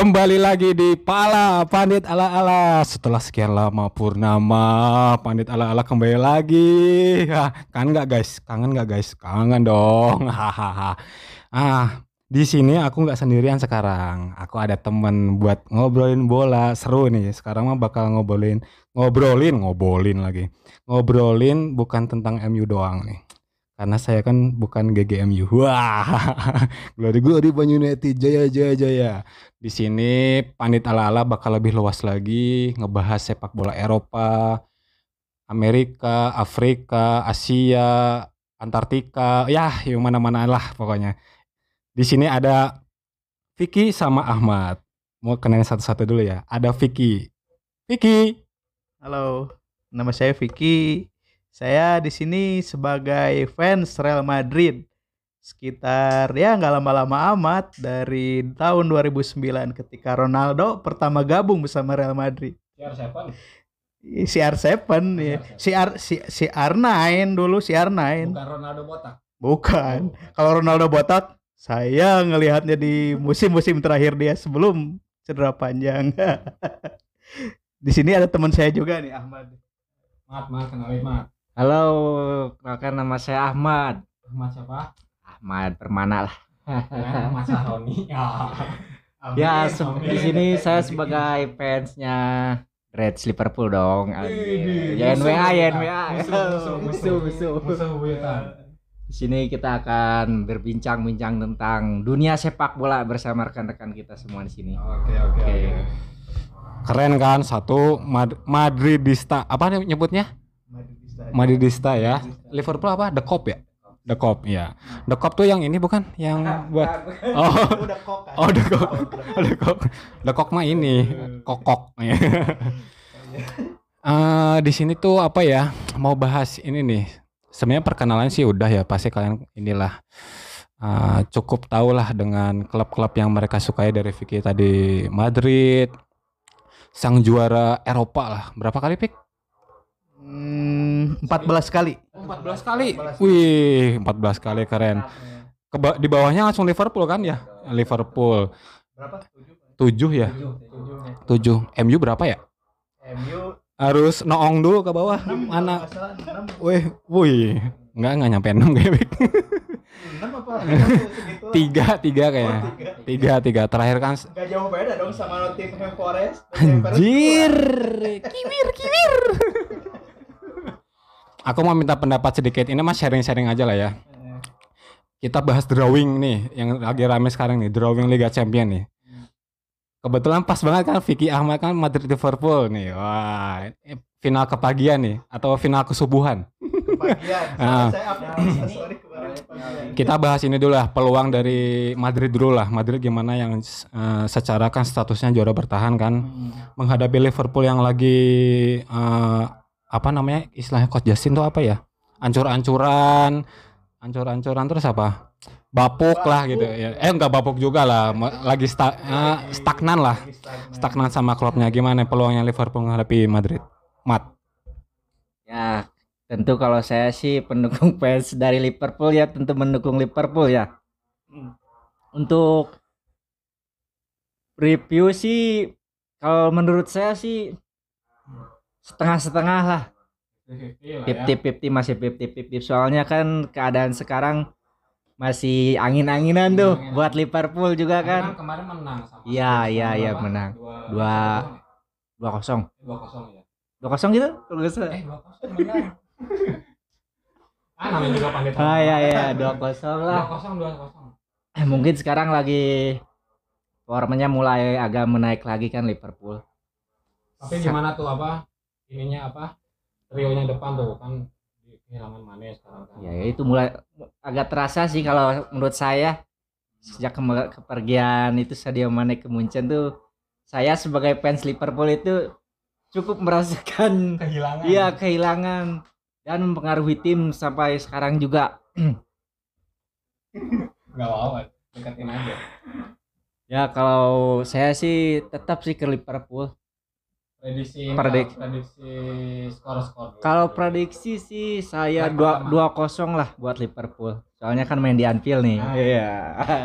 Kembali lagi di Pala Pandit Ala Ala. Setelah sekian lama purnama, Pandit Ala Ala kembali lagi. Kangen nggak guys? Kangen nggak guys? Kangen dong. Hahaha. ah, di sini aku nggak sendirian sekarang. Aku ada temen buat ngobrolin bola. Seru nih. Sekarang mah bakal ngobrolin, ngobrolin, ngobrolin lagi. Ngobrolin bukan tentang MU doang nih. Karena saya kan bukan GGMU. Wah, glory glory Banyu United, jaya jaya jaya. Di sini Pandit Ala-ala bakal lebih luas lagi ngebahas sepak bola Eropa, Amerika, Afrika, Asia, Antartika, ya yang mana-mana lah pokoknya. Di sini ada Vicky sama Ahmad. Mau kenalin satu-satu dulu ya. Ada Vicky. Vicky. Halo, nama saya Vicky. Saya di sini sebagai fans Real Madrid. Sekitar ya nggak lama-lama amat dari tahun 2009 ketika Ronaldo pertama gabung bersama Real Madrid. CR7. Si R7 ya. Si R si, si R9 dulu si R9. Bukan Ronaldo botak. Bukan. Kalau Ronaldo botak saya ngelihatnya di musim-musim terakhir dia sebelum cedera panjang. di sini ada teman saya juga nih Ahmad. Mat, mat, kenalin mat. Halo, kenalkan nama saya Ahmad. Ahmad siapa? Ahmad Permana lah. Ya, Mas Roni. Ya, se- di sini saya sebagai fansnya Reds Liverpool dong. Ya NWA, ya ya. NWA. Musuh, musuh, musuh, musuh. Di sini kita akan berbincang-bincang tentang dunia sepak bola bersama rekan-rekan kita semua di sini. Oke, oke. Keren kan satu Mad- Madridista. Apa nih nyebutnya? Madridista ya. Liverpool apa? The Cop ya? The Cop ya. The Cop tuh yang ini bukan yang buat Oh, Udah kok kan. oh The Cop. The Cop. The Cop mah ini kokok ya. Eh, di sini tuh apa ya? Mau bahas ini nih. Sebenarnya perkenalan sih udah ya, pasti kalian inilah eh, cukup tahu lah dengan klub-klub yang mereka sukai dari Vicky tadi Madrid, sang juara Eropa lah. Berapa kali pik? Hmm, 14 kali. 14 kali. Wih, 14 kali keren. Keba- di bawahnya langsung Liverpool kan ya? Liverpool. Berapa? 7 ya? 7. MU berapa ya? MU Harus noong dulu ke bawah. Mana? Wih, wih. Enggak, enggak nyampe 6 kayak Pik. 6 apa? Tiga, tiga kayaknya. Tiga, tiga. Terakhir kan Gak jauh beda dong sama Nottingham Forest. Anjir. Kiwir, kiwir. Aku mau minta pendapat sedikit. Ini mas sharing-sharing aja lah ya. Kita bahas drawing nih, yang lagi rame sekarang nih, drawing Liga Champion nih. Kebetulan pas banget kan Vicky Ahmad kan Madrid Liverpool nih. Wah, ini final kepagian nih atau final kesubuhan. Kepagian. Ah. Saya sorry kepagian. Kita bahas ini dulu lah peluang dari Madrid dulu lah. Madrid gimana yang eh, secara kan statusnya juara bertahan kan menghadapi Liverpool yang lagi eh, apa namanya istilahnya coach Justin tuh apa ya? Ancur-ancuran, ancur-ancuran terus apa? Bapuk lah gitu ya. Eh enggak bapuk juga lah, Me- lagi sta- eh, stagnan lah. Stagnan sama klubnya gimana peluangnya Liverpool menghadapi Madrid? Mat. Ya, tentu kalau saya sih pendukung fans dari Liverpool ya tentu mendukung Liverpool ya. Untuk review sih kalau menurut saya sih setengah-setengah lah. ya. 50-50 masih 50-50 soalnya kan keadaan sekarang masih angin-anginan tuh Angin-anginan. buat Liverpool juga kan. kemarin menang sama Iya, iya, iya, menang. Dua- 2-0. 2-0 ya. 2-0 gitu kalau nggak salah. Eh, 2-0 menang. ah, namanya juga pandit. Ah ya ya 2-0 lah. 2-0, 2-0. Eh, mungkin sekarang lagi formanya mulai agak menaik lagi kan Liverpool. Tapi gimana tuh apa? Ininya apa? Trionya depan tuh kan kehilangan Mane sekarang kan. Ya itu mulai agak terasa sih kalau menurut saya sejak kema- kepergian itu Sadio Mane ke Munchen tuh saya sebagai fans Liverpool itu cukup merasakan Kehilangan. iya kehilangan dan mempengaruhi tim sampai sekarang juga. Enggak apa-apa, deketin aja. Ya kalau saya sih tetap sih ke Liverpool. Prediksi Predik- prediksi skor-skor. Kalau prediksi sih saya dua dua kosong lah buat Liverpool. Soalnya kan main di Anfield nih. Ah. Iya.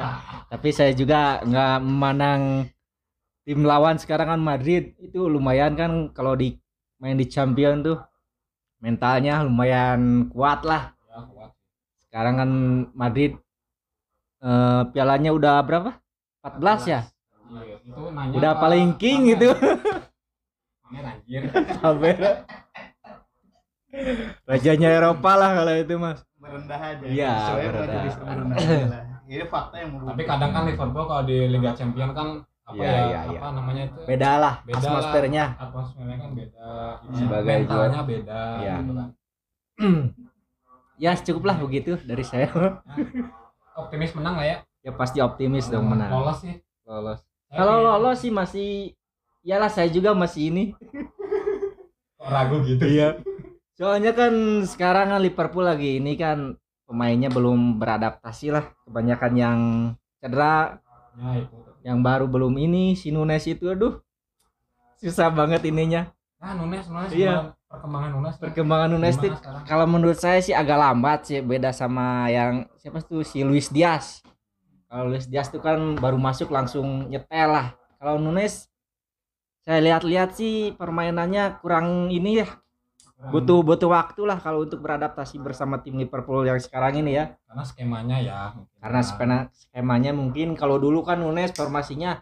Tapi saya juga nggak memandang tim lawan sekarang kan Madrid itu lumayan kan kalau di main di champion tuh mentalnya lumayan kuat lah Ya, kuat. sekarang kan Madrid eh, pialanya udah berapa 14 ya Iya, itu nanya udah paling king Pamer. gitu Pamer, anjir. Pamer. rajanya Eropa lah kalau itu mas merendah aja Iya, merendah. Merendah aja lah. ini fakta yang Tapi kadang kan Liverpool kalau di Liga Champion kan apa Iya, ya, iya, apa namanya itu? beda lah Beda lah. atmosfernya Atmosfernya kan beda. Sebagai mentalnya beda Iya. gitu kan. ya cukuplah begitu dari saya Optimis menang lah ya. ya pasti optimis dong menang Lolos sih. lolos kalau lolos sih masih iyalah saya juga masih ini ragu gitu. Iya. Soalnya kan sekarang kan Liverpool lagi ini kan pemainnya belum beradaptasi lah. Kebanyakan yang cedera, Ya itu. yang baru belum ini si Nunes itu aduh. Susah banget ininya. Nah, Nunes, Nunes Iya. perkembangan Nunes. Perkembangan Nunes itu kalau menurut saya sih agak lambat sih beda sama yang siapa tuh si Luis Diaz. Kalau Luis Diaz tuh kan baru masuk langsung nyetel lah. Kalau Nunes saya lihat-lihat sih permainannya kurang ini ya. Butuh butuh waktu lah kalau untuk beradaptasi bersama tim Liverpool yang sekarang ini ya. Karena skemanya ya. karena skema skemanya mungkin kalau dulu kan Nunes formasinya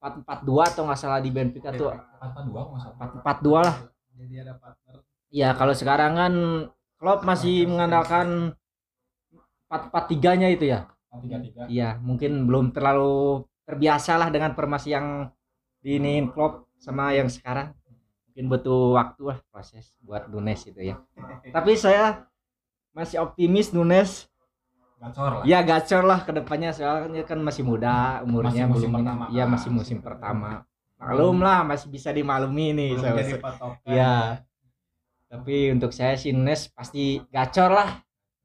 4-4-2 atau nggak salah di Benfica tuh. Apa dua nggak salah. 4-4-2 lah. Jadi ada partner. Ya kalau sekarang kan Klopp masih mengandalkan 4-4-3 nya itu ya. Tiga tiga. iya mungkin belum terlalu terbiasa lah dengan formasi yang diinin Klopp sama yang sekarang mungkin butuh waktu lah proses buat Nunes itu ya tapi saya masih optimis Nunes Gacor lah. ya gacor lah ke depannya soalnya kan masih muda umurnya Masih musim belum ini pertama ya kan. masih musim pertama maklum lah masih bisa dimaklumi nih belum saya- jadi Iya. Tapi untuk saya sih Nunes pasti gacor lah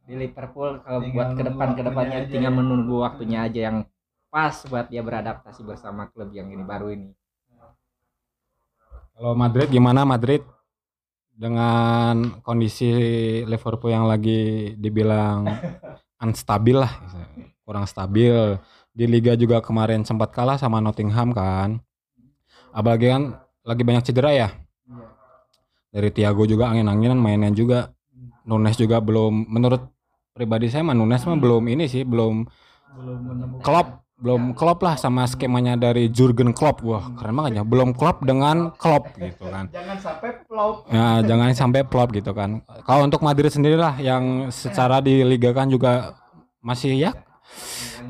di Liverpool kalau Tinggal buat ke depan ke depannya tinggal ya. menunggu waktunya aja yang pas buat dia beradaptasi bersama klub yang ini baru ini. Kalau Madrid gimana Madrid dengan kondisi Liverpool yang lagi dibilang unstabil lah, kurang stabil. Di liga juga kemarin sempat kalah sama Nottingham kan. Apalagi kan lagi banyak cedera ya. Dari Thiago juga angin-anginan mainnya juga. Nunes juga belum menurut pribadi saya mah Nunes mah belum ini sih, belum belum Klopp belum Klopp lah sama skemanya dari Jurgen Klopp. Wah, keren banget ya. Belum Klopp dengan Klopp gitu kan. jangan sampai flop Ya, jangan sampai flop gitu kan. Kalau untuk Madrid sendiri lah yang secara di liga kan juga masih ya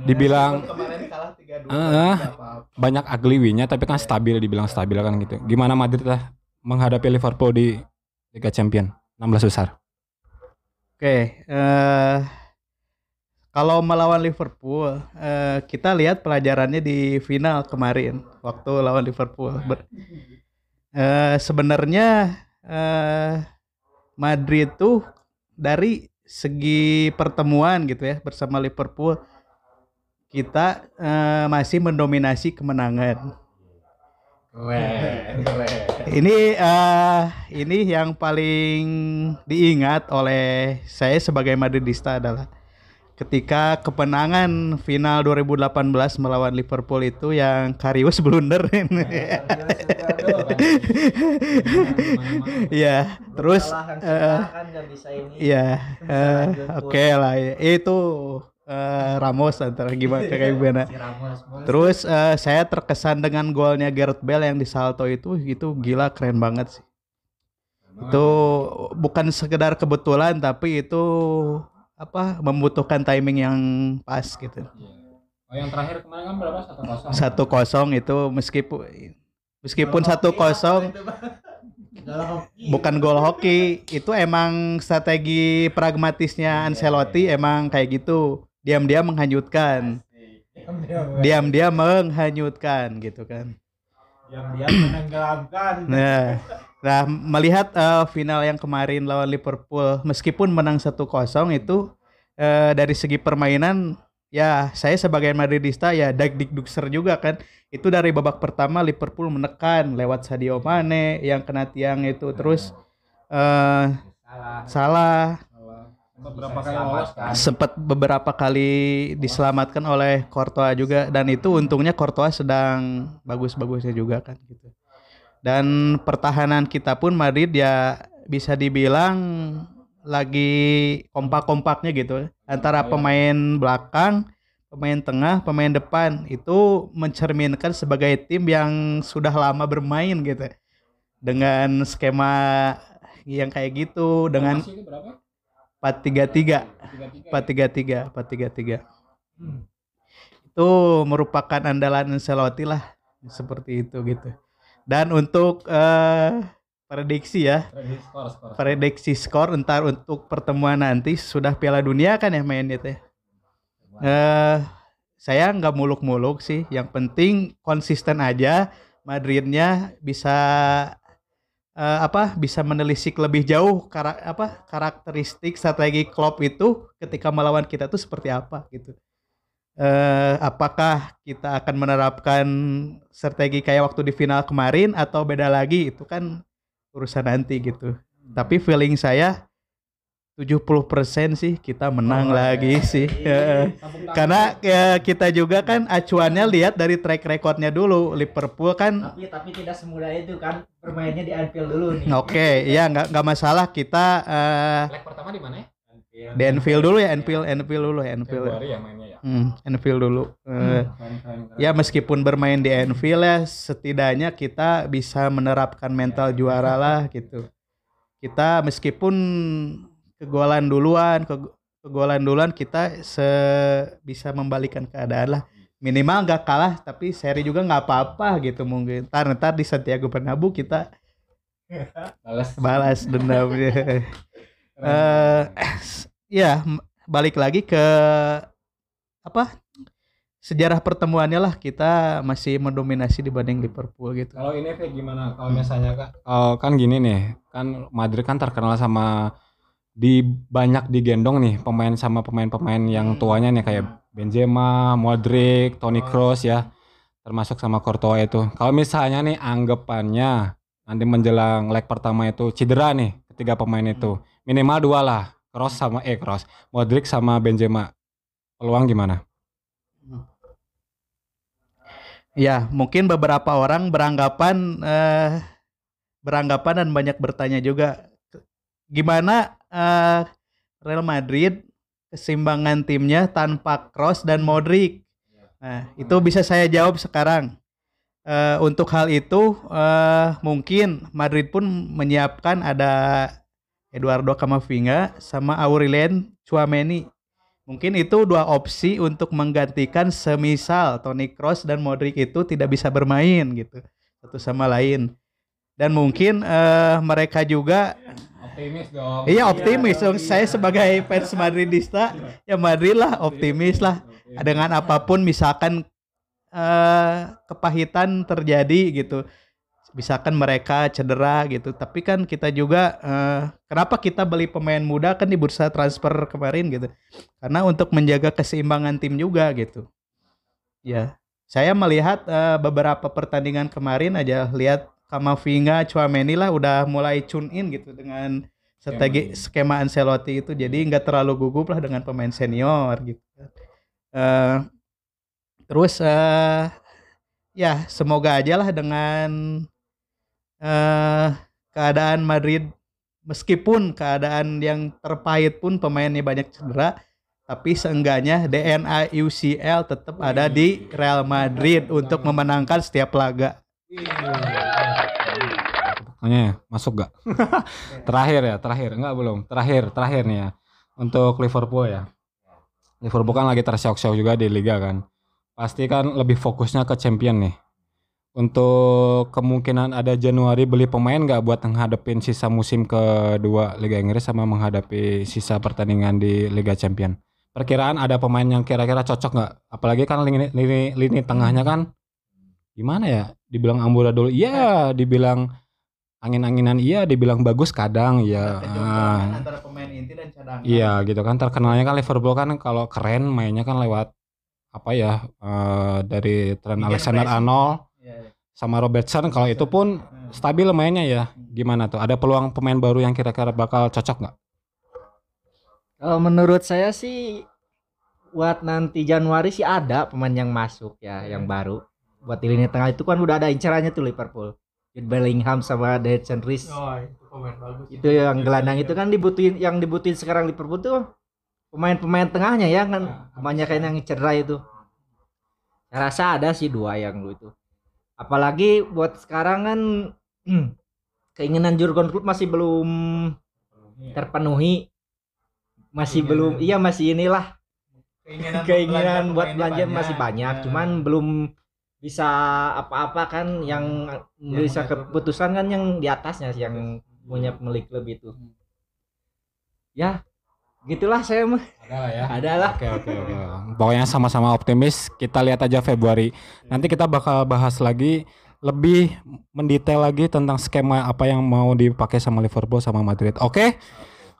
dibilang kemarin kalah 3-2 Ah. nggak apa-apa. banyak ugly win-nya tapi kan stabil dibilang stabil kan gitu. Gimana Madrid lah menghadapi Liverpool di Liga Champion 16 besar? Oke, eh kalau melawan Liverpool, eh, kita lihat pelajarannya di final kemarin waktu lawan Liverpool. Ber- eh, sebenarnya eh, Madrid tuh dari segi pertemuan gitu ya bersama Liverpool kita eh, masih mendominasi kemenangan. Ini eh ini yang paling diingat oleh saya sebagai Madridista adalah ketika kemenangan final 2018 melawan Liverpool itu yang Karius blunder. Terus bisa ini. Iya, eh, oke lah. ya. Itu eh, Ramos antara gimana kayak gimana. Terus eh, saya terkesan dengan golnya Gareth Bale yang di salto itu itu gila keren banget sih. Itu bukan sekedar kebetulan tapi itu apa membutuhkan timing yang pas gitu. Oh yang terakhir kemarin kan berapa? Satu kosong. Satu kosong itu meskipun meskipun satu kosong bukan gol hoki itu emang strategi pragmatisnya Ancelotti emang kayak gitu. Diam-diam menghanyutkan. Diam-diam menghanyutkan gitu kan. Diam-diam menenggelamkan. Nah, nah melihat eh, final yang kemarin lawan Liverpool, meskipun menang 1-0 itu eh, dari segi permainan ya saya sebagai Madridista ya dag dikdukser juga kan. Itu dari babak pertama Liverpool menekan lewat Sadio Mane yang kena tiang itu terus eh Salah. salah Berapa kali lolos kan? sempat beberapa kali diselamatkan oleh Courtois juga dan itu untungnya Courtois sedang bagus-bagusnya juga kan gitu. Dan pertahanan kita pun Madrid ya bisa dibilang lagi kompak-kompaknya gitu. Antara pemain belakang, pemain tengah, pemain depan itu mencerminkan sebagai tim yang sudah lama bermain gitu. Dengan skema yang kayak gitu dengan Formasi itu berapa? 4-3-3 4-3-3 4-3-3 itu merupakan andalan Ancelotti lah seperti itu gitu dan untuk eh, prediksi ya. Prediksi skor, skor. prediksi skor entar untuk pertemuan nanti sudah Piala Dunia kan ya mainnya teh eh saya nggak muluk-muluk sih. Yang penting konsisten aja. Madridnya bisa eh, apa bisa menelisik lebih jauh kara, apa karakteristik strategi Klopp itu ketika melawan kita tuh seperti apa gitu eh apakah kita akan menerapkan strategi kayak waktu di final kemarin atau beda lagi itu kan urusan nanti gitu. Tapi feeling saya 70% sih kita menang Oh, lagi iya. sih. Heeh. Karena ya, kita juga kan acuannya lihat dari track recordnya dulu Liverpool kan Tapi tapi tidak semudah itu kan bermainnya di Anfield dulu nih. oke ya nggak nggak masalah kita eh, Leg pertama di mana ya? Di Anfield dulu ya Anfield Anfield dulu ya. Februari ya mainnya ya. Hmm, Anfield dulu. Keren, keren. ya meskipun bermain di Anfield ya setidaknya kita bisa menerapkan mental juara lah gitu. Kita meskipun kegolan duluan, ke, kegolan duluan kita se bisa membalikan keadaan lah. Minimal nggak kalah tapi seri juga nggak apa-apa gitu mungkin. Ntar ntar di Santiago Bernabeu kita Balas. balas dendamnya. Eh ya balik lagi ke apa sejarah pertemuannya lah kita masih mendominasi dibanding Liverpool gitu. Kalau ini kayak gimana? Kalau misalnya kan, oh, kan gini nih, kan Madrid kan terkenal sama di banyak digendong nih pemain sama pemain-pemain yang tuanya nih kayak Benzema, Modric, Toni Kroos ya, termasuk sama Courtois itu. Kalau misalnya nih anggapannya nanti menjelang leg pertama itu cedera nih ketiga pemain itu, minimal dua lah, Kroos sama eh Kroos, Modric sama Benzema. Peluang gimana? Ya mungkin beberapa orang beranggapan eh, beranggapan dan banyak bertanya juga gimana eh, Real Madrid keseimbangan timnya tanpa Kroos dan Modric. Nah itu bisa saya jawab sekarang. Eh, untuk hal itu eh, mungkin Madrid pun menyiapkan ada Eduardo Camavinga sama Aurelien Tchouameni. Mungkin itu dua opsi untuk menggantikan semisal Toni Kroos dan Modric itu tidak bisa bermain gitu satu sama lain. Dan mungkin eh, mereka juga Optimis dong. iya optimis dong. Saya sebagai fans Madridista ya Madrid lah optimis lah dengan apa pun misalkan eh kepahitan terjadi gitu misalkan mereka cedera gitu. Tapi kan kita juga eh, kenapa kita beli pemain muda kan di bursa transfer kemarin gitu? Karena untuk menjaga keseimbangan tim juga gitu. Ya saya melihat eh, beberapa pertandingan kemarin aja lihat Kamavinga, Chouameni lah udah mulai tune in gitu dengan strategi skema Ancelotti itu. Jadi nggak terlalu gugup lah dengan pemain senior gitu. Eh, terus eh ya semoga aja lah dengan eh keadaan Madrid meskipun keadaan yang terpahit pun pemainnya banyak cedera tapi seenggaknya DNA UCL tetap ada di Real Madrid untuk memenangkan setiap laga. Masuk gak? terakhir ya, terakhir enggak belum. Terakhir, terakhir nih ya. Untuk Liverpool ya. Liverpool kan lagi tersyok-syok juga di liga kan. Pasti kan lebih fokusnya ke champion nih. Untuk kemungkinan ada Januari beli pemain nggak buat menghadapin sisa musim kedua Liga Inggris sama menghadapi sisa pertandingan di Liga Champion. Perkiraan ada pemain yang kira-kira cocok nggak? Apalagi kan lini, lini, lini tengahnya kan gimana ya? Dibilang amburadul iya, dibilang angin-anginan iya, dibilang bagus kadang iya. Ah, antara pemain inti dan cadangan. Iya gitu kan terkenalnya kan Liverpool kan kalau keren mainnya kan lewat apa ya eh, dari Bikin Alexander. Arnold. Sama Robertson kalau itu pun stabil mainnya ya gimana tuh ada peluang pemain baru yang kira-kira bakal cocok nggak Kalau menurut saya sih buat nanti Januari sih ada pemain yang masuk ya, yang baru. Buat di lini tengah itu kan udah ada incarannya tuh Liverpool. Jude Bellingham sama Declan Rice. Oh, itu pemain bagus. Itu yang gelandang itu kan dibutuhin yang dibutuhin sekarang Liverpool tuh pemain-pemain tengahnya ya kan kebanyakan yang cedera itu. Saya rasa ada sih dua yang lu itu. Apalagi buat sekarang kan hmm, keinginan Jurgen Klopp masih belum terpenuhi. Masih belum iya masih inilah. Keinginan, keinginan buat belanja masih banyak, Ya. cuman belum bisa apa-apa kan yang bisa keputusan kan yang di atasnya sih, yang punya pemilik klub itu. Ya, gitulah saya mah. Ada lah ya. Ada lah. Oke oke oke. Pokoknya sama-sama optimis. Kita lihat aja Februari. Nanti kita bakal bahas lagi lebih mendetail lagi tentang skema apa yang mau dipakai sama Liverpool sama Madrid. Oke?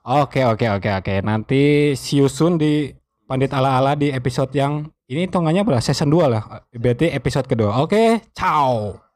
Oke oke oke oke. Nanti see you soon di Pandit ala-ala di episode yang ini hitungannya berapa? Season 2 lah. Berarti episode kedua. Oke, ciao.